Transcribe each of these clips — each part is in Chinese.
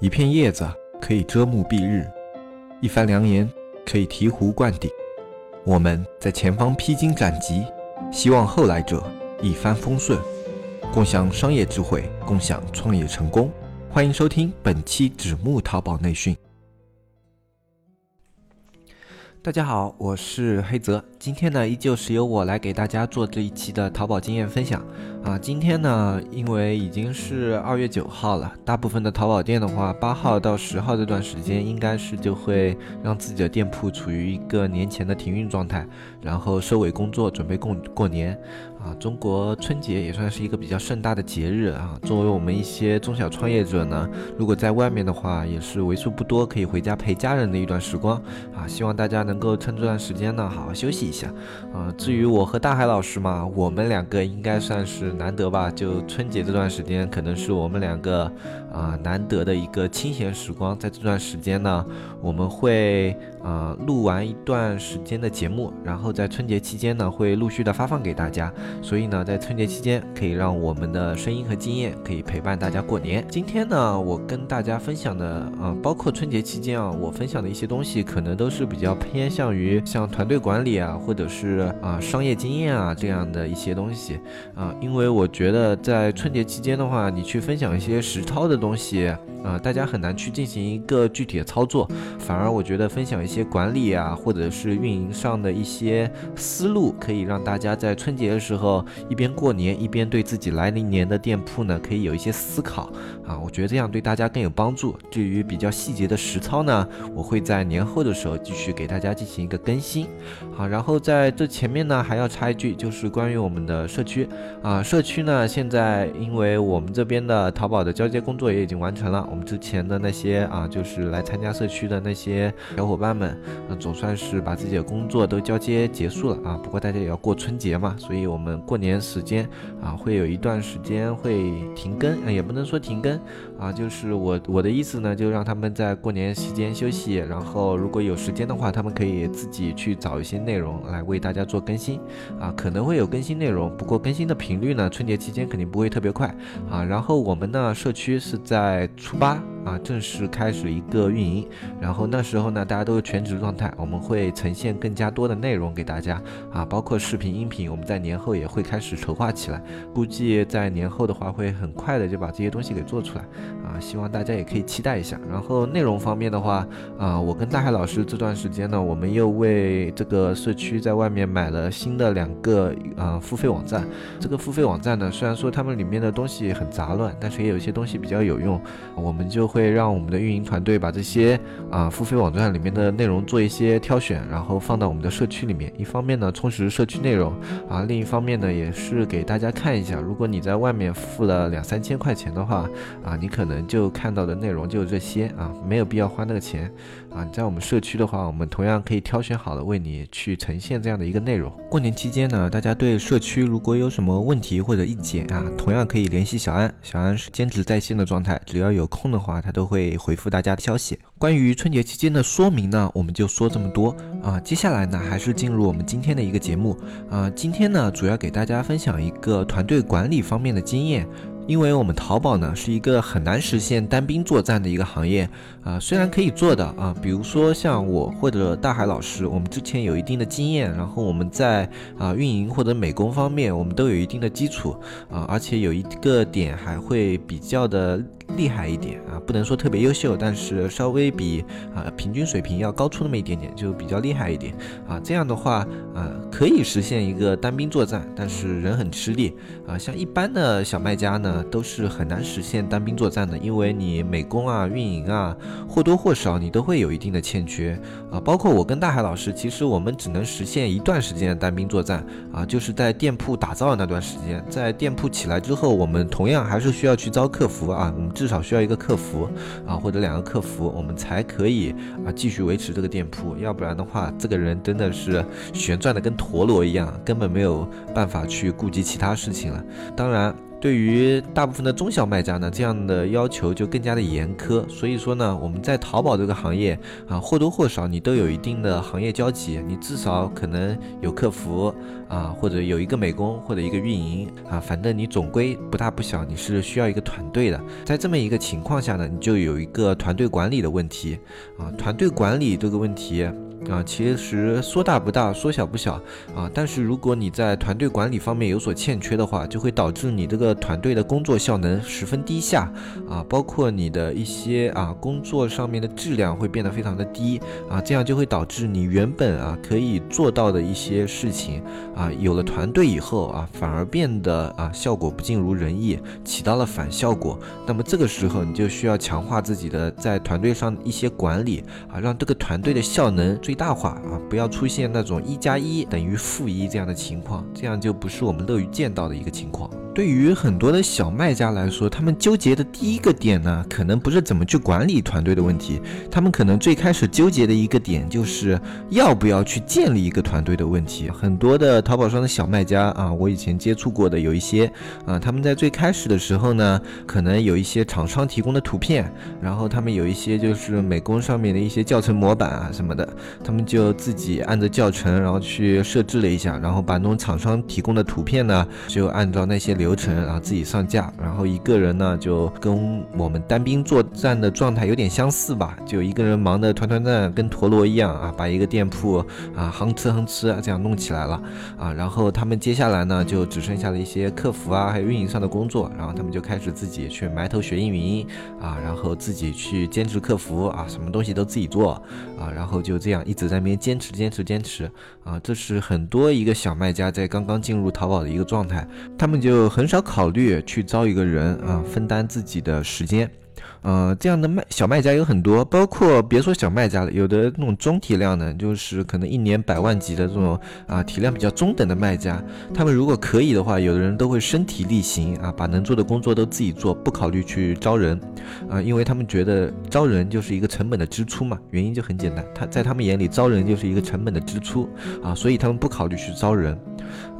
一片叶子可以遮目蔽日，一番良言可以醍醐灌顶。我们在前方披荆斩棘，希望后来者一帆风顺，共享商业智慧，共享创业成功。欢迎收听本期纸木淘宝内训。大家好，我是黑泽。今天呢，依旧是由我来给大家做这一期的淘宝经验分享啊。今天呢，因为已经是二月九号了，大部分的淘宝店的话，八号到十号这段时间，应该是就会让自己的店铺处于一个年前的停运状态，然后收尾工作，准备过过年啊。中国春节也算是一个比较盛大的节日啊。作为我们一些中小创业者呢，如果在外面的话，也是为数不多可以回家陪家人的一段时光啊。希望大家能够趁这段时间呢，好好休息一下啊。至于我和大海老师嘛，我们两个应该算是难得吧。就春节这段时间，可能是我们两个啊难得的一个清闲时光。在这段时间呢，我们会啊录完一段时间的节目，然后在春节期间呢，会陆续的发放给大家。所以呢，在春节期间，可以让我们的声音和经验可以陪伴大家过年。今天呢，我跟大家分享的啊，包括春节期间啊，我分享的一些东西，可能都是比较偏向于像团队管理啊，或者是啊商业经验啊这样的一些东西啊，因为我觉得在春节期间的话，你去分享一些实操的东西啊，大家很难去进行一个具体的操作，反而我觉得分享一些管理啊，或者是运营上的一些思路，可以让大家在春节的时候一边过年，一边对自己来临年的店铺呢，可以有一些思考啊，我觉得这样对大家更有帮助。至于比较细节的实操呢，我会在年后的时候继续给大家进行一个更新。好，然后在这前面呢，还要插一句，就是关于我们的社区啊，社区呢，现在因为我们这边的淘宝的交接工作也已经完成了，我们之前的那些啊，就是来参加社区的那些小伙伴们，那总算是把自己的工作都交接结束了啊。不过大家也要过春节嘛，所以我们过年时间啊，会有一段时间会停更，也不能说停更啊，就是我我的意思呢，就让他们在过年期间休息，然后如果有时间的话，他们可以自己去找一些内容来为大家做更新啊，可能会有更新内容，不过更新的频率呢，春节期间肯定不会特别快啊。然后我们呢，社区是在初八。啊，正式开始一个运营，然后那时候呢，大家都是全职状态，我们会呈现更加多的内容给大家啊，包括视频、音频，我们在年后也会开始筹划起来，估计在年后的话会很快的就把这些东西给做出来啊，希望大家也可以期待一下。然后内容方面的话啊，我跟大海老师这段时间呢，我们又为这个社区在外面买了新的两个啊付费网站，这个付费网站呢，虽然说他们里面的东西很杂乱，但是也有一些东西比较有用，我们就。会让我们的运营团队把这些啊付费网站里面的内容做一些挑选，然后放到我们的社区里面。一方面呢，充实社区内容啊；另一方面呢，也是给大家看一下，如果你在外面付了两三千块钱的话啊，你可可能就看到的内容就是这些啊，没有必要花那个钱啊。在我们社区的话，我们同样可以挑选好了为你去呈现这样的一个内容。过年期间呢，大家对社区如果有什么问题或者意见啊，同样可以联系小安，小安是兼职在线的状态，只要有空的话。他都会回复大家的消息。关于春节期间的说明呢，我们就说这么多啊。接下来呢，还是进入我们今天的一个节目啊。今天呢，主要给大家分享一个团队管理方面的经验。因为我们淘宝呢是一个很难实现单兵作战的一个行业啊，虽然可以做的啊，比如说像我或者大海老师，我们之前有一定的经验，然后我们在啊运营或者美工方面，我们都有一定的基础啊，而且有一个点还会比较的厉害一点啊，不能说特别优秀，但是稍微比啊平均水平要高出那么一点点，就比较厉害一点啊。这样的话啊，可以实现一个单兵作战，但是人很吃力啊。像一般的小卖家呢。都是很难实现单兵作战的，因为你美工啊、运营啊，或多或少你都会有一定的欠缺啊。包括我跟大海老师，其实我们只能实现一段时间的单兵作战啊，就是在店铺打造的那段时间，在店铺起来之后，我们同样还是需要去招客服啊，我们至少需要一个客服啊，或者两个客服，我们才可以啊继续维持这个店铺，要不然的话，这个人真的是旋转的跟陀螺一样，根本没有办法去顾及其他事情了。当然。对于大部分的中小卖家呢，这样的要求就更加的严苛。所以说呢，我们在淘宝这个行业啊，或多或少你都有一定的行业交集，你至少可能有客服啊，或者有一个美工或者一个运营啊，反正你总归不大不小，你是需要一个团队的。在这么一个情况下呢，你就有一个团队管理的问题啊，团队管理这个问题。啊，其实说大不大，说小不小啊。但是如果你在团队管理方面有所欠缺的话，就会导致你这个团队的工作效能十分低下啊，包括你的一些啊工作上面的质量会变得非常的低啊，这样就会导致你原本啊可以做到的一些事情啊，有了团队以后啊，反而变得啊效果不尽如人意，起到了反效果。那么这个时候你就需要强化自己的在团队上一些管理啊，让这个团队的效能。最大化啊，不要出现那种一加一等于负一这样的情况，这样就不是我们乐于见到的一个情况。对于很多的小卖家来说，他们纠结的第一个点呢，可能不是怎么去管理团队的问题，他们可能最开始纠结的一个点就是要不要去建立一个团队的问题。很多的淘宝上的小卖家啊，我以前接触过的有一些啊，他们在最开始的时候呢，可能有一些厂商提供的图片，然后他们有一些就是美工上面的一些教程模板啊什么的。他们就自己按照教程，然后去设置了一下，然后把那种厂商提供的图片呢，就按照那些流流程，然后自己上架。然后一个人呢，就跟我们单兵作战的状态有点相似吧，就一个人忙得团团转，跟陀螺一样啊，把一个店铺啊哼哧哼哧这样弄起来了啊。然后他们接下来呢，就只剩下了一些客服啊，还有运营上的工作，然后他们就开始自己去埋头学运营啊，然后自己去兼职客服啊，什么东西都自己做啊，然后就这样。一直在那边坚持坚持坚持啊，这是很多一个小卖家在刚刚进入淘宝的一个状态，他们就很少考虑去招一个人啊，分担自己的时间。呃，这样的卖小卖家有很多，包括别说小卖家了，有的那种中体量的，就是可能一年百万级的这种啊体量比较中等的卖家，他们如果可以的话，有的人都会身体力行啊，把能做的工作都自己做，不考虑去招人啊，因为他们觉得招人就是一个成本的支出嘛，原因就很简单，他在他们眼里招人就是一个成本的支出啊，所以他们不考虑去招人。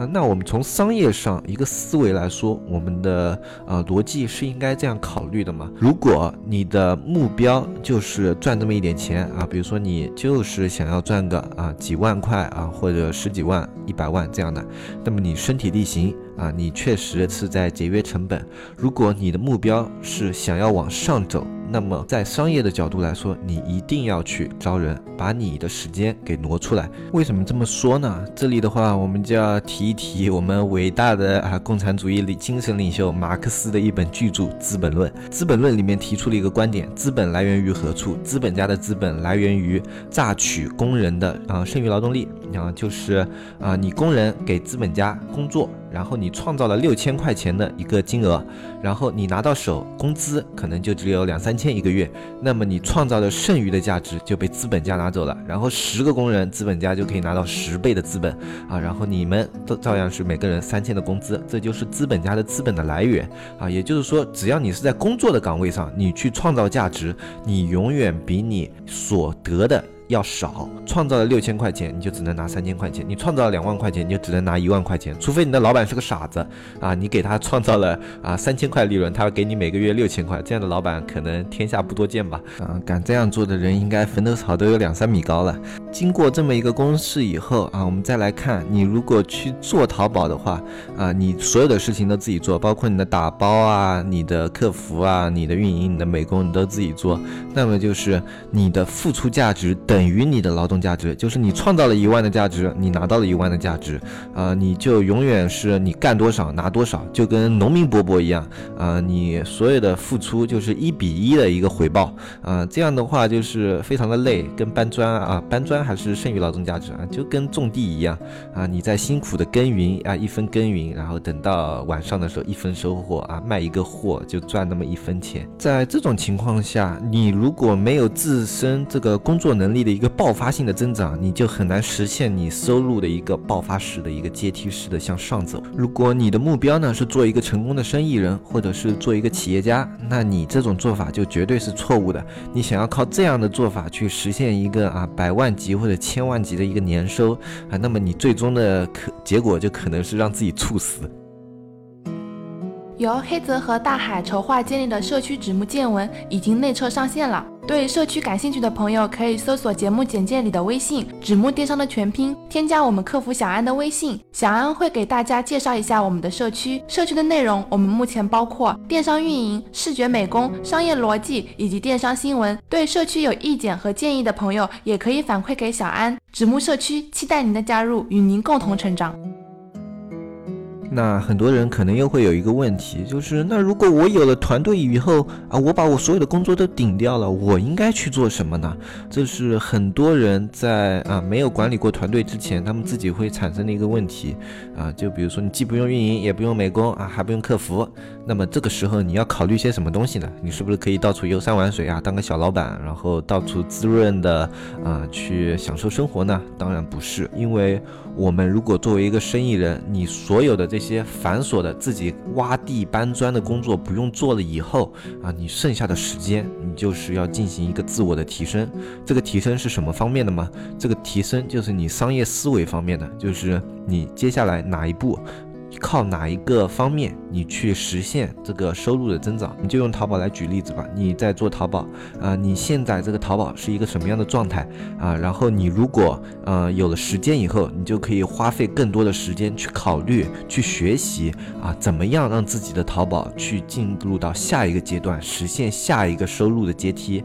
啊，那我们从商业上一个思维来说，我们的呃逻辑是应该这样考虑的嘛？如果你的目标就是赚这么一点钱啊，比如说你就是想要赚个啊几万块啊，或者十几万、一百万这样的，那么你身体力行啊，你确实是在节约成本。如果你的目标是想要往上走，那么，在商业的角度来说，你一定要去招人，把你的时间给挪出来。为什么这么说呢？这里的话，我们就要提一提我们伟大的啊共产主义领精神领袖马克思的一本巨著《资本论》。《资本论》里面提出了一个观点：资本来源于何处？资本家的资本来源于榨取工人的啊剩余劳动力啊，就是啊你工人给资本家工作。然后你创造了六千块钱的一个金额，然后你拿到手工资可能就只有两三千一个月，那么你创造的剩余的价值就被资本家拿走了。然后十个工人，资本家就可以拿到十倍的资本啊。然后你们都照样是每个人三千的工资，这就是资本家的资本的来源啊。也就是说，只要你是在工作的岗位上，你去创造价值，你永远比你所得的。要少创造了六千块钱，你就只能拿三千块钱；你创造了两万块钱，你就只能拿一万块钱。除非你的老板是个傻子啊，你给他创造了啊三千块利润，他要给你每个月六千块，这样的老板可能天下不多见吧？啊，敢这样做的人，应该坟头草都有两三米高了。经过这么一个公式以后啊，我们再来看，你如果去做淘宝的话啊，你所有的事情都自己做，包括你的打包啊、你的客服啊、你的运营、你的美工，你都自己做，那么就是你的付出价值等。等于你的劳动价值，就是你创造了一万的价值，你拿到了一万的价值，啊，你就永远是你干多少拿多少，就跟农民伯伯一样，啊，你所有的付出就是一比一的一个回报，啊，这样的话就是非常的累，跟搬砖啊，搬砖还是剩余劳动价值啊，就跟种地一样，啊，你在辛苦的耕耘啊，一分耕耘，然后等到晚上的时候一分收获啊，卖一个货就赚那么一分钱，在这种情况下，你如果没有自身这个工作能力的。一个爆发性的增长，你就很难实现你收入的一个爆发式的一个阶梯式的向上走。如果你的目标呢是做一个成功的生意人，或者是做一个企业家，那你这种做法就绝对是错误的。你想要靠这样的做法去实现一个啊百万级或者千万级的一个年收啊，那么你最终的可结果就可能是让自己猝死。由黑泽和大海筹划建立的社区纸木见闻已经内测上线了。对社区感兴趣的朋友，可以搜索节目简介里的微信“纸木电商”的全拼，添加我们客服小安的微信，小安会给大家介绍一下我们的社区。社区的内容，我们目前包括电商运营、视觉美工、商业逻辑以及电商新闻。对社区有意见和建议的朋友，也可以反馈给小安。纸木社区期待您的加入，与您共同成长。那很多人可能又会有一个问题，就是那如果我有了团队以后啊，我把我所有的工作都顶掉了，我应该去做什么呢？这是很多人在啊没有管理过团队之前，他们自己会产生的一个问题啊。就比如说你既不用运营，也不用美工啊，还不用客服，那么这个时候你要考虑些什么东西呢？你是不是可以到处游山玩水啊，当个小老板，然后到处滋润的啊去享受生活呢？当然不是，因为我们如果作为一个生意人，你所有的这一些繁琐的自己挖地搬砖的工作不用做了以后啊，你剩下的时间，你就是要进行一个自我的提升。这个提升是什么方面的吗？这个提升就是你商业思维方面的，就是你接下来哪一步。靠哪一个方面你去实现这个收入的增长？你就用淘宝来举例子吧。你在做淘宝啊，你现在这个淘宝是一个什么样的状态啊？然后你如果呃有了时间以后，你就可以花费更多的时间去考虑、去学习啊，怎么样让自己的淘宝去进入到下一个阶段，实现下一个收入的阶梯。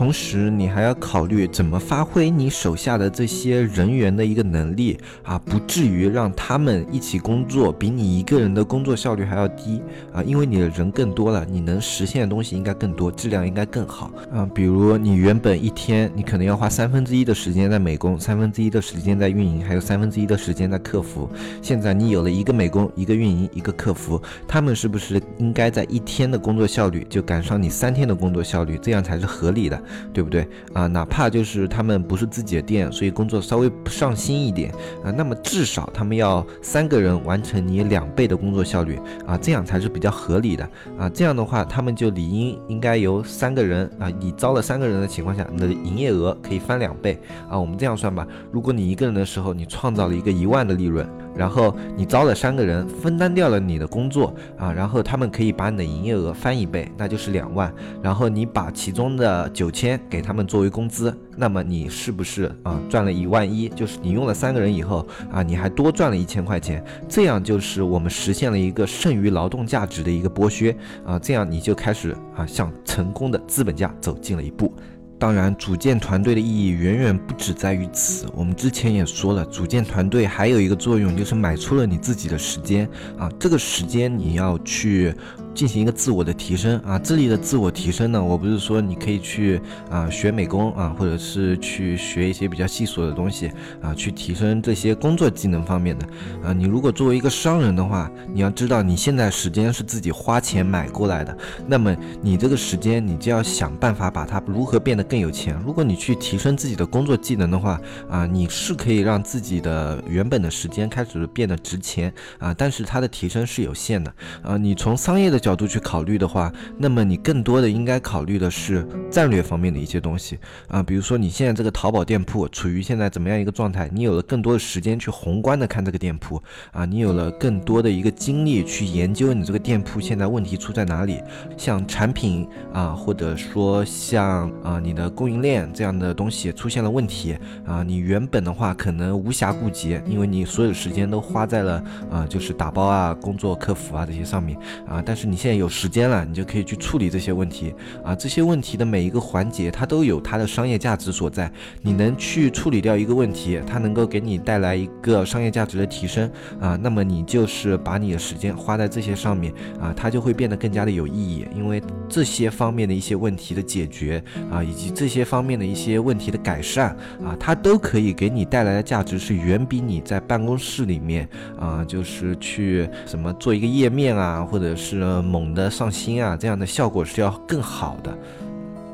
同时，你还要考虑怎么发挥你手下的这些人员的一个能力啊，不至于让他们一起工作比你一个人的工作效率还要低啊，因为你的人更多了，你能实现的东西应该更多，质量应该更好啊。比如你原本一天你可能要花三分之一的时间在美工，三分之一的时间在运营，还有三分之一的时间在客服。现在你有了一个美工、一个运营、一个客服，他们是不是应该在一天的工作效率就赶上你三天的工作效率？这样才是合理的。对不对啊？哪怕就是他们不是自己的店，所以工作稍微不上心一点啊，那么至少他们要三个人完成你两倍的工作效率啊，这样才是比较合理的啊。这样的话，他们就理应应该由三个人啊，你招了三个人的情况下，你的营业额可以翻两倍啊。我们这样算吧，如果你一个人的时候，你创造了一个一万的利润。然后你招了三个人，分担掉了你的工作啊，然后他们可以把你的营业额翻一倍，那就是两万。然后你把其中的九千给他们作为工资，那么你是不是啊赚了一万一？就是你用了三个人以后啊，你还多赚了一千块钱，这样就是我们实现了一个剩余劳动价值的一个剥削啊，这样你就开始啊向成功的资本家走近了一步。当然，组建团队的意义远远不止在于此。我们之前也说了，组建团队还有一个作用，就是买出了你自己的时间啊，这个时间你要去。进行一个自我的提升啊，这里的自我提升呢，我不是说你可以去啊学美工啊，或者是去学一些比较细琐的东西啊，去提升这些工作技能方面的啊。你如果作为一个商人的话，你要知道你现在时间是自己花钱买过来的，那么你这个时间你就要想办法把它如何变得更有钱。如果你去提升自己的工作技能的话啊，你是可以让自己的原本的时间开始变得值钱啊，但是它的提升是有限的啊。你从商业的角角度去考虑的话，那么你更多的应该考虑的是战略方面的一些东西啊，比如说你现在这个淘宝店铺处于现在怎么样一个状态？你有了更多的时间去宏观的看这个店铺啊，你有了更多的一个精力去研究你这个店铺现在问题出在哪里，像产品啊，或者说像啊你的供应链这样的东西出现了问题啊，你原本的话可能无暇顾及，因为你所有时间都花在了啊就是打包啊、工作客服啊这些上面啊，但是。你现在有时间了，你就可以去处理这些问题啊！这些问题的每一个环节，它都有它的商业价值所在。你能去处理掉一个问题，它能够给你带来一个商业价值的提升啊，那么你就是把你的时间花在这些上面啊，它就会变得更加的有意义。因为这些方面的一些问题的解决啊，以及这些方面的一些问题的改善啊，它都可以给你带来的价值是远比你在办公室里面啊，就是去什么做一个页面啊，或者是。猛的上新啊，这样的效果是要更好的。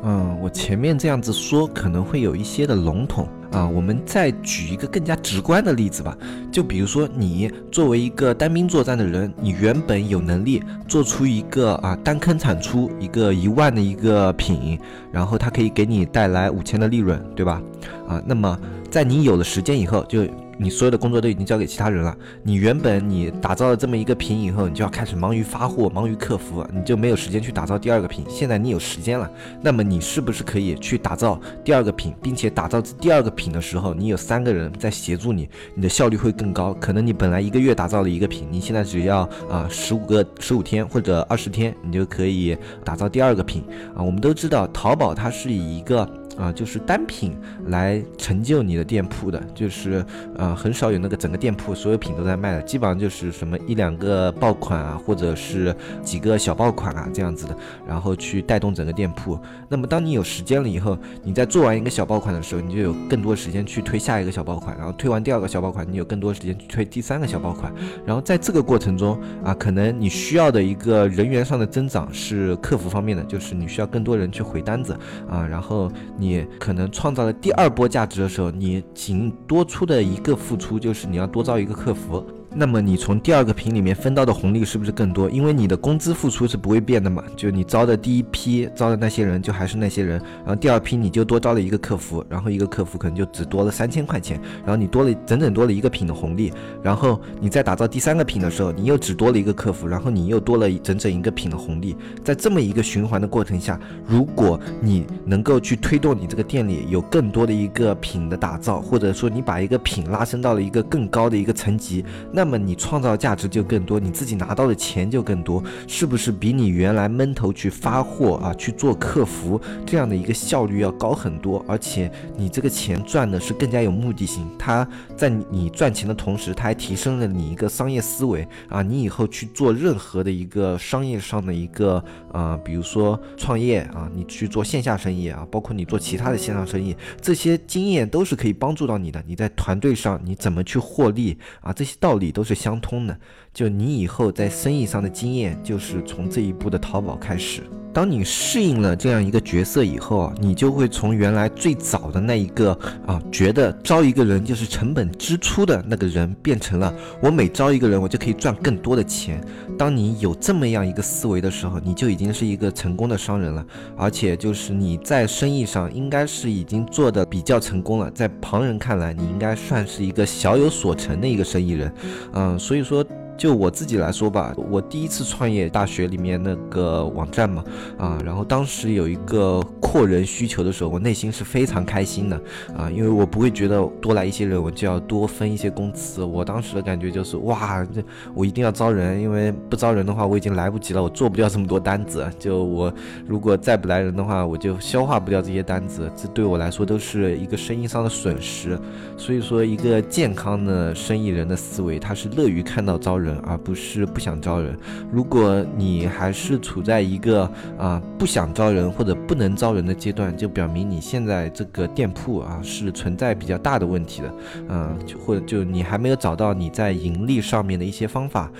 嗯，我前面这样子说可能会有一些的笼统啊，我们再举一个更加直观的例子吧。就比如说你作为一个单兵作战的人，你原本有能力做出一个啊单坑产出一个一万的一个品，然后它可以给你带来五千的利润，对吧？啊，那么在你有了时间以后，就你所有的工作都已经交给其他人了。你原本你打造了这么一个品以后，你就要开始忙于发货，忙于客服，你就没有时间去打造第二个品。现在你有时间了，那么你是不是可以去打造第二个品，并且打造第二个品的时候，你有三个人在协助你，你的效率会更高。可能你本来一个月打造了一个品，你现在只要啊十五个十五天或者二十天，你就可以打造第二个品啊。我们都知道，淘宝它是以一个。啊，就是单品来成就你的店铺的，就是呃，很少有那个整个店铺所有品都在卖的，基本上就是什么一两个爆款啊，或者是几个小爆款啊这样子的，然后去带动整个店铺。那么当你有时间了以后，你在做完一个小爆款的时候，你就有更多时间去推下一个小爆款，然后推完第二个小爆款，你有更多时间去推第三个小爆款。然后在这个过程中啊，可能你需要的一个人员上的增长是客服方面的，就是你需要更多人去回单子啊，然后你。你可能创造了第二波价值的时候，你仅多出的一个付出就是你要多招一个客服。那么你从第二个品里面分到的红利是不是更多？因为你的工资付出是不会变的嘛，就你招的第一批招的那些人就还是那些人，然后第二批你就多招了一个客服，然后一个客服可能就只多了三千块钱，然后你多了整整多了一个品的红利，然后你在打造第三个品的时候，你又只多了一个客服，然后你又多了整整一个品的红利，在这么一个循环的过程下，如果你能够去推动你这个店里有更多的一个品的打造，或者说你把一个品拉升到了一个更高的一个层级，那那么你创造价值就更多，你自己拿到的钱就更多，是不是比你原来闷头去发货啊，去做客服这样的一个效率要高很多？而且你这个钱赚的是更加有目的性，它在你赚钱的同时，它还提升了你一个商业思维啊，你以后去做任何的一个商业上的一个啊，比如说创业啊，你去做线下生意啊，包括你做其他的线上生意，这些经验都是可以帮助到你的。你在团队上你怎么去获利啊？这些道理。都是相通的，就你以后在生意上的经验，就是从这一步的淘宝开始。当你适应了这样一个角色以后啊，你就会从原来最早的那一个啊，觉得招一个人就是成本支出的那个人，变成了我每招一个人，我就可以赚更多的钱。当你有这么样一个思维的时候，你就已经是一个成功的商人了，而且就是你在生意上应该是已经做的比较成功了，在旁人看来，你应该算是一个小有所成的一个生意人，嗯，所以说。就我自己来说吧，我第一次创业，大学里面那个网站嘛，啊，然后当时有一个扩人需求的时候，我内心是非常开心的，啊，因为我不会觉得多来一些人，我就要多分一些工资。我当时的感觉就是，哇，这我一定要招人，因为不招人的话，我已经来不及了，我做不掉这么多单子。就我如果再不来人的话，我就消化不掉这些单子，这对我来说都是一个生意上的损失。所以说，一个健康的生意人的思维，他是乐于看到招人。人，而不是不想招人。如果你还是处在一个啊不想招人或者不能招人的阶段，就表明你现在这个店铺啊是存在比较大的问题的。嗯，就或者就你还没有找到你在盈利上面的一些方法。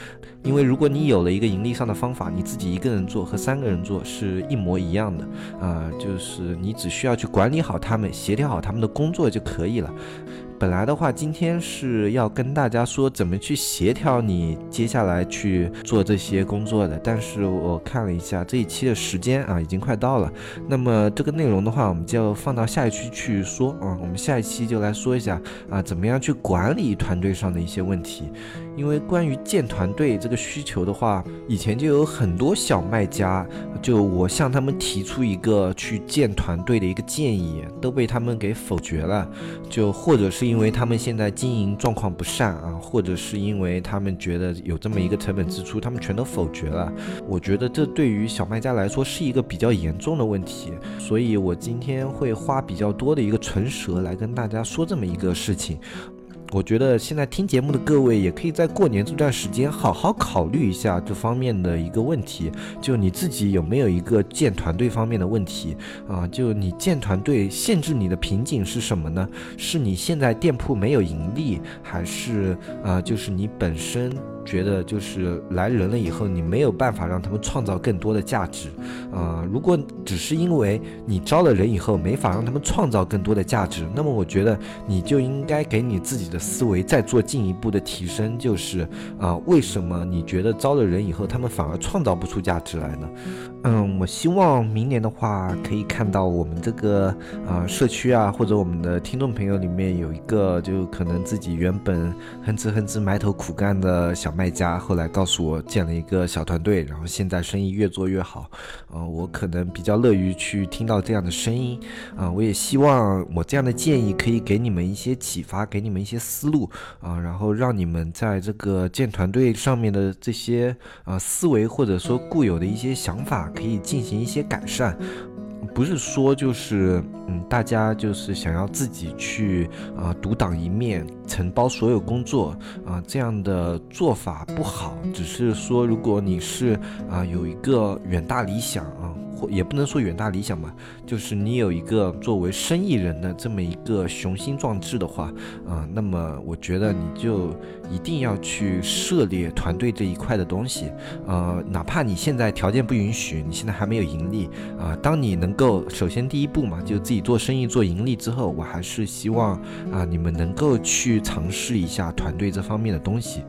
因为如果你有了一个盈利上的方法，你自己一个人做和三个人做是一模一样的。啊，就是你只需要去管理好他们，协调好他们的工作就可以了。本来的话，今天是要跟大家说怎么去协调你接下来去做这些工作的，但是我看了一下这一期的时间啊，已经快到了。那么这个内容的话，我们就放到下一期去说啊。我们下一期就来说一下啊，怎么样去管理团队上的一些问题。因为关于建团队这个需求的话，以前就有很多小卖家，就我向他们提出一个去建团队的一个建议，都被他们给否决了。就或者是因为他们现在经营状况不善啊，或者是因为他们觉得有这么一个成本支出，他们全都否决了。我觉得这对于小卖家来说是一个比较严重的问题，所以我今天会花比较多的一个唇舌来跟大家说这么一个事情。我觉得现在听节目的各位也可以在过年这段时间好好考虑一下这方面的一个问题，就你自己有没有一个建团队方面的问题啊？就你建团队限制你的瓶颈是什么呢？是你现在店铺没有盈利，还是啊？就是你本身觉得就是来人了以后，你没有办法让他们创造更多的价值，啊，如果只是因为你招了人以后没法让他们创造更多的价值，那么我觉得你就应该给你自己的思维再做进一步的提升，就是啊，为什么你觉得招了人以后他们反而创造不出价值来呢？嗯，我希望明年的话可以看到我们这个啊社区啊，或者我们的听众朋友里面有一个就可能自己原本哼哧哼哧埋头苦干的小卖家，后来告诉我建了一个小团队，然后现在生意越做越好。啊，我可能比较乐于去听到这样的声音。啊，我也希望我这样的建议可以给你们一些启发，给你们一些思路啊，然后让你们在这个建团队上面的这些啊思维或者说固有的一些想法。可以进行一些改善，不是说就是嗯，大家就是想要自己去啊独当一面，承包所有工作啊，这样的做法不好。只是说，如果你是啊有一个远大理想啊。或也不能说远大理想吧，就是你有一个作为生意人的这么一个雄心壮志的话，啊，那么我觉得你就一定要去涉猎团队这一块的东西，呃，哪怕你现在条件不允许，你现在还没有盈利，啊，当你能够首先第一步嘛，就自己做生意做盈利之后，我还是希望啊，你们能够去尝试一下团队这方面的东西，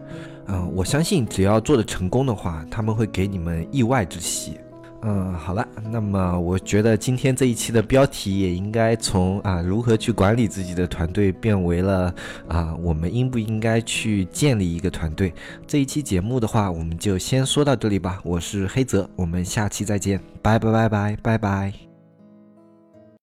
嗯，我相信只要做的成功的话，他们会给你们意外之喜。嗯，好了，那么我觉得今天这一期的标题也应该从啊如何去管理自己的团队变为了啊我们应不应该去建立一个团队。这一期节目的话，我们就先说到这里吧。我是黑泽，我们下期再见，拜拜拜拜拜拜。